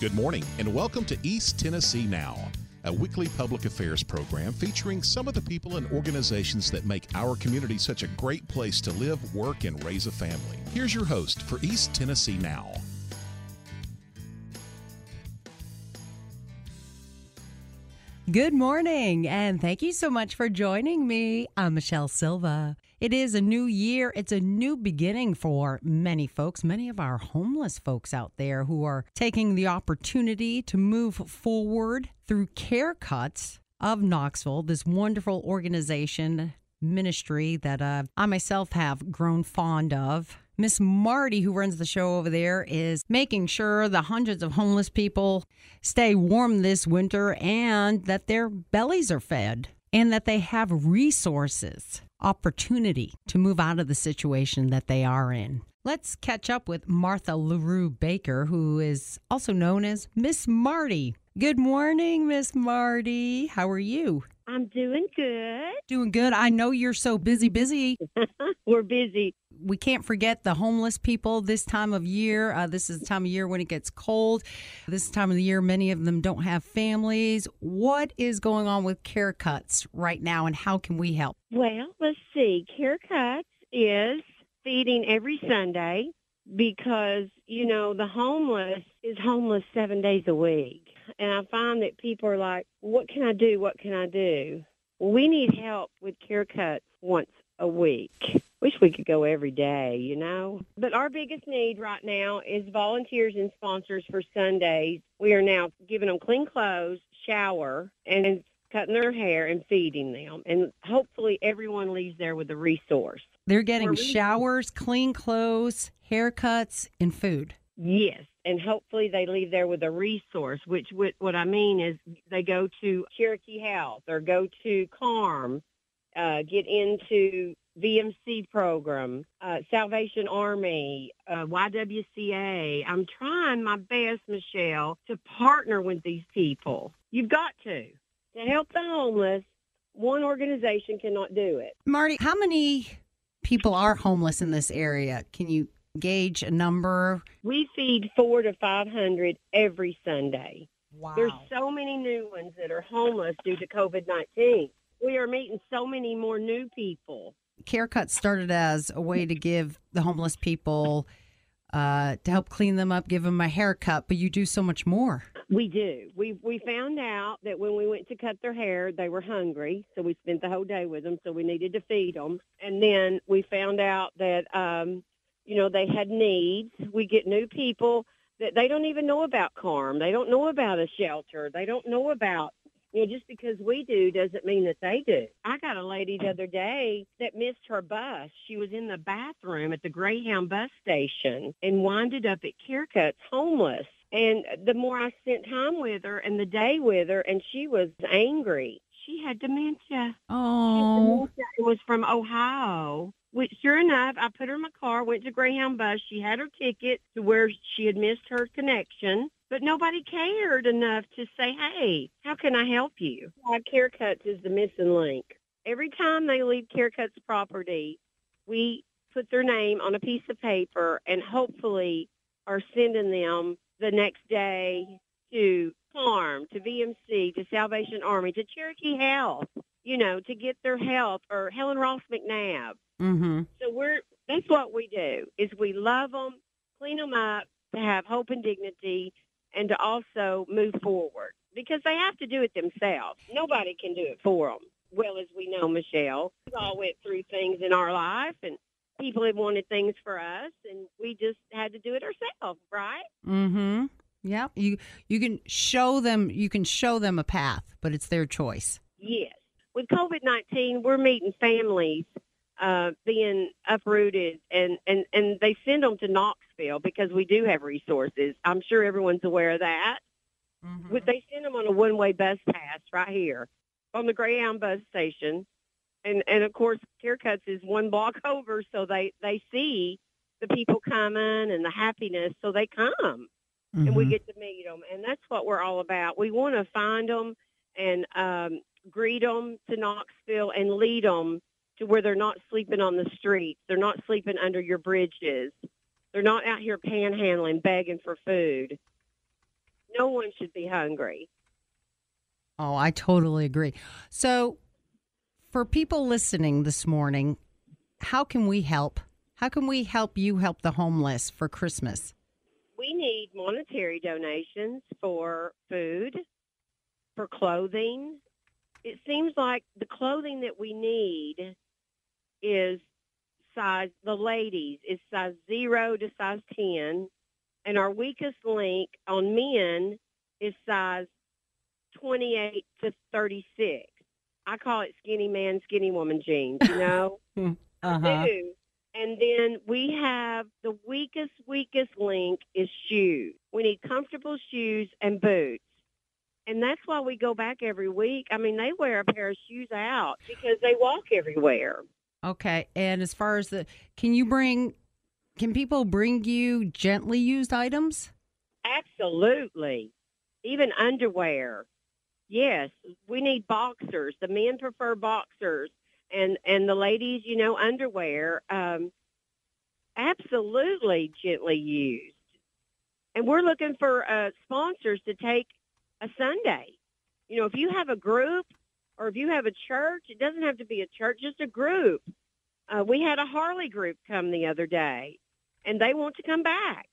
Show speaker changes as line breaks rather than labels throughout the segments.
Good morning, and welcome to East Tennessee Now, a weekly public affairs program featuring some of the people and organizations that make our community such a great place to live, work, and raise a family. Here's your host for East Tennessee Now.
Good morning, and thank you so much for joining me. I'm Michelle Silva. It is a new year. It's a new beginning for many folks, many of our homeless folks out there who are taking the opportunity to move forward through Care Cuts of Knoxville, this wonderful organization ministry that uh, I myself have grown fond of. Miss Marty, who runs the show over there, is making sure the hundreds of homeless people stay warm this winter and that their bellies are fed and that they have resources opportunity to move out of the situation that they are in. Let's catch up with Martha LaRue Baker, who is also known as Miss Marty. Good morning, Miss Marty. How are you?
I'm doing good.
Doing good. I know you're so busy, busy.
We're busy.
We can't forget the homeless people this time of year. Uh, this is the time of year when it gets cold. This time of the year, many of them don't have families. What is going on with Care Cuts right now, and how can we help?
Well, let's see. Care Cuts is feeding every Sunday because, you know, the homeless is homeless seven days a week. And I find that people are like, what can I do? What can I do? Well, we need help with Care Cuts once a week. Wish we could go every day, you know. But our biggest need right now is volunteers and sponsors for Sundays. We are now giving them clean clothes, shower, and cutting their hair and feeding them. And hopefully everyone leaves there with a resource.
They're getting showers, clean clothes, haircuts, and food.
Yes, and hopefully they leave there with a resource. Which what, what I mean is they go to Cherokee Health or go to CARM, uh, get into VMC program, uh, Salvation Army, uh, YWCA. I'm trying my best, Michelle, to partner with these people. You've got to to help the homeless. One organization cannot do it.
Marty, how many people are homeless in this area? Can you gauge a number?
We feed four to 500 every Sunday.
Wow.
There's so many new ones that are homeless due to COVID-19. We are meeting so many more new people.
Care Cut started as a way to give the homeless people uh, to help clean them up, give them a haircut, but you do so much more.
We do. We we found out that when we went to cut their hair, they were hungry, so we spent the whole day with them. So we needed to feed them, and then we found out that um, you know they had needs. We get new people that they don't even know about CARM. They don't know about a shelter. They don't know about you know, just because we do doesn't mean that they do. I got a lady the other day that missed her bus. She was in the bathroom at the Greyhound bus station and winded up at Care Cuts homeless. And the more I spent time with her and the day with her, and she was angry. She had dementia.
Oh,
It was from Ohio. Which, sure enough, I put her in my car, went to Greyhound bus. She had her ticket to where she had missed her connection, but nobody cared enough to say, hey, how can I help you? Why Care Cuts is the missing link. Every time they leave Care Cuts property, we put their name on a piece of paper and hopefully are sending them the next day to CARM, to VMC, to Salvation Army, to Cherokee Health, you know, to get their help, or Helen Ross McNabb.
mm-hmm.
So we're that's what we do is we love them, clean them up to have hope and dignity, and to also move forward because they have to do it themselves. Nobody can do it for them. Well, as we know, Michelle, we all went through things in our life, and people have wanted things for us, and we just had to do it ourselves, right?
Mm-hmm. Yeah. You you can show them you can show them a path, but it's their choice.
Yes. With COVID nineteen, we're meeting families uh, being uprooted, and and and they send them to Knoxville because we do have resources. I'm sure everyone's aware of that.
Mm-hmm.
But they send them on a one way bus pass right here on the Greyhound bus station, and and of course Care Cuts is one block over, so they they see the people coming and the happiness, so they come and we
Mhm.
get to meet them, and that's what we're all about. We want to find them and um, greet them to Knoxville and lead them to where they're not sleeping on the streets. They're not sleeping under your bridges. They're not out here panhandling, begging for food. No one should be hungry.
Oh, I totally agree. So, for people listening this morning, how can we help? How can we help you help the homeless for Christmas?
We need monetary donations for food, for clothing. It seems like the clothing that we need is size, the ladies is size zero to size 10, and our weakest link on men is size 28 to 36. I call it skinny man, skinny woman jeans, you know?
Uh-huh.
do. And then we have the weakest, weakest link is shoes. We need comfortable shoes and boots. And that's why we go back every week. I mean, they wear a pair of shoes out because they walk everywhere.
Okay. And as far as the, can you bring, can people bring you gently used items?
Absolutely. Even underwear. Yes, we need boxers. The men prefer boxers and and the ladies, you know, underwear. Um absolutely gently used. And we're looking for uh sponsors to take a Sunday. You know, if you have a group or if you have a church, it doesn't have to be a church, just a group. Uh, we had a Harley group come the other day, and they want to come back.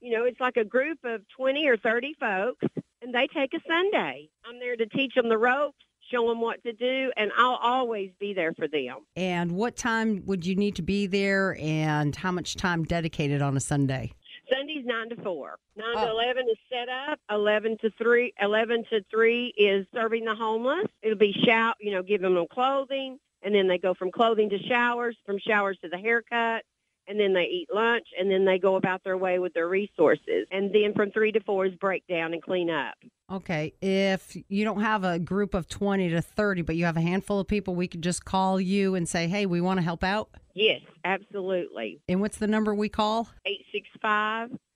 You know, it's like a group of 20 or 30 folks, and they take a Sunday. I'm there to teach them the ropes, show them what to do, and I'll always be there for them.
And what time would you need to be there and how much time dedicated on a Sunday?
Sunday's 9 to 4. 9
Oh.
to 11 is set up. 11 to 3, 11 to 3 is serving the homeless. It'll be shout, you know, giving them clothing, and then they go from clothing to showers, from showers to the haircut, and then they eat lunch, and then they go about their way with their resources. And then from 3 to 4 is breakdown and clean up.
Okay. If you don't have a group of 20 to 30, but you have a handful of people, we could just call you and say, hey, we want to help out.
Yes, absolutely.
And what's the number we call?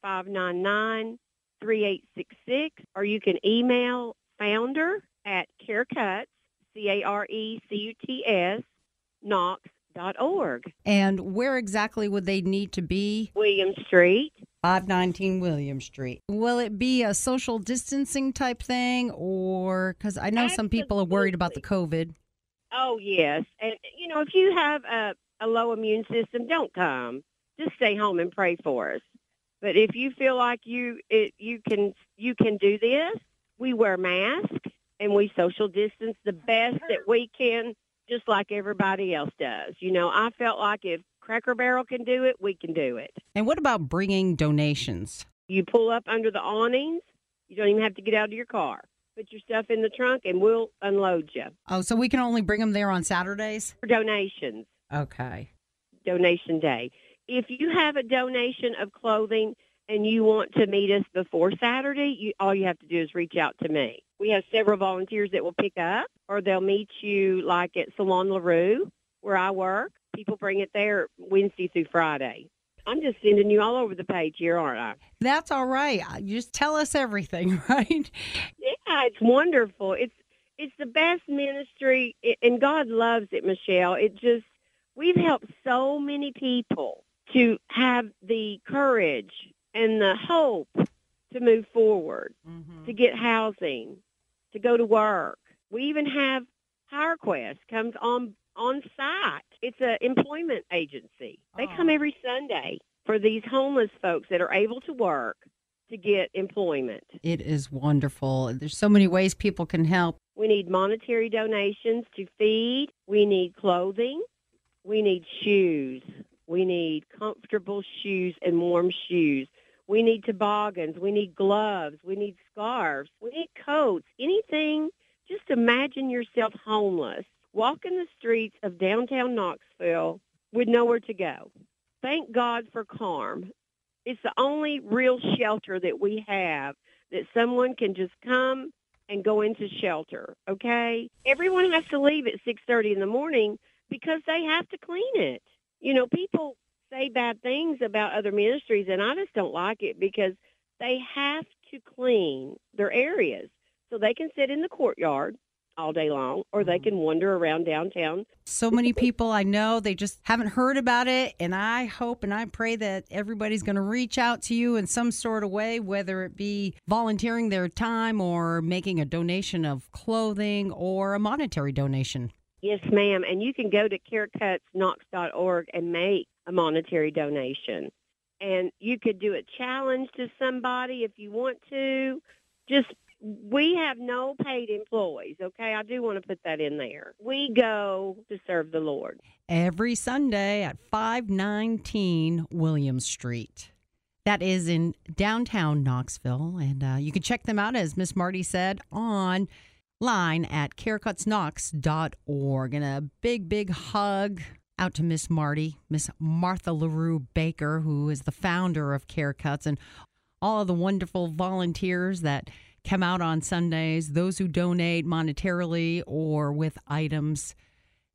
865-599-3866 or you can email founder at carecuts, E C-A-R-E-C-U-T-S, knox.org.
And where exactly would they need to be?
William Street.
519 William Street. Will it be a social distancing type thing or because I know some people are worried about the COVID?
Oh, yes. And, you know, if you have a, a low immune system, don't come. Just stay home and pray for us. But if you feel like you it, you can you can do this, we wear masks and we social distance the best that we can, just like everybody else does. You know, I felt like if Cracker Barrel can do it, we can do it.
And what about bringing donations?
You pull up under the awnings. You don't even have to get out of your car. Put your stuff in the trunk, and we'll unload you
Oh, so we can only bring them there on Saturdays?
for donations.
Okay.
donation day. If you have a donation of clothing and you want to meet us before Saturday, you, all you have to do is reach out to me. We have several volunteers that will pick up or they'll meet you like at Salon LaRue where I work. People bring it there Wednesday through Friday. I'm just sending you all over the page here, aren't I?
That's all right. You Just tell us everything, right?
Yeah, it's wonderful. It's it's the best ministry, and God loves it, Michelle. It just we've helped so many people to have the courage and the hope to move forward, mm-hmm. to get housing, to go to work. We even have HireQuest comes on on site. It's an employment agency. They come
Oh.
every Sunday for these homeless folks that are able to work to get employment.
It is wonderful. There's so many ways people can help.
We need monetary donations to feed. We need clothing. We need shoes. We need comfortable shoes and warm shoes. We need toboggans. We need gloves. We need scarves. We need coats. Anything. Just imagine yourself homeless, walking the streets of downtown Knoxville with nowhere to go. Thank God for CARM. It's the only real shelter that we have that someone can just come and go into shelter, okay? Everyone has to leave at 6:30 in the morning because they have to clean it. You know, people say bad things about other ministries and I just don't like it because they have to clean their areas so they can sit in the courtyard all day long, or they mm-hmm. can wander around downtown.
So many people I know, they just haven't heard about it. And I hope and I pray that everybody's going to reach out to you in some sort of way, whether it be volunteering their time or making a donation of clothing or a monetary donation.
Yes, ma'am. And you can go to carecuts.knox.org and make a monetary donation. And you could do a challenge to somebody if you want to. Just we have no paid employees, okay? I do want to put that in there. We go to serve the Lord.
Every Sunday at 519 Williams Street. That is in downtown Knoxville. And uh, you can check them out, as Miss Marty said, on line at carecutknox.org. And a big, big hug out to Miss Marty, Miss Martha LaRue Baker, who is the founder of CareCuts, and all of the wonderful volunteers that come out on Sundays, those who donate monetarily or with items.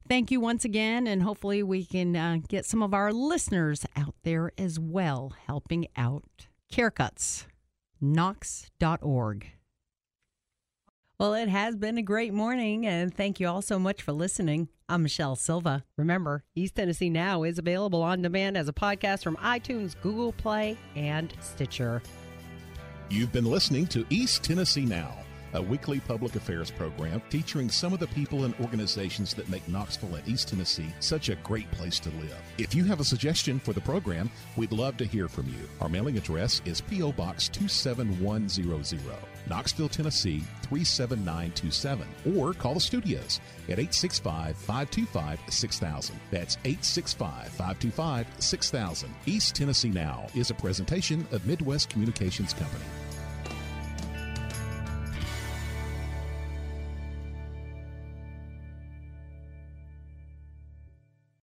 Thank you once again, and hopefully, we can uh, get some of our listeners out there as well helping out. CareCuts, knox.org. Well, it has been a great morning, and thank you all so much for listening. I'm Michelle Silva. Remember, East Tennessee Now is available on demand as a podcast from iTunes, Google Play, and Stitcher.
You've been listening to East Tennessee Now, a weekly public affairs program featuring some of the people and organizations that make Knoxville and East Tennessee such a great place to live. If you have a suggestion for the program, we'd love to hear from you. Our mailing address is P.O. Box 27100, Knoxville, Tennessee 37927, or call the studios at 865 525 6000. That's 865 525 6000. East Tennessee Now is a presentation of Midwest Communications Company.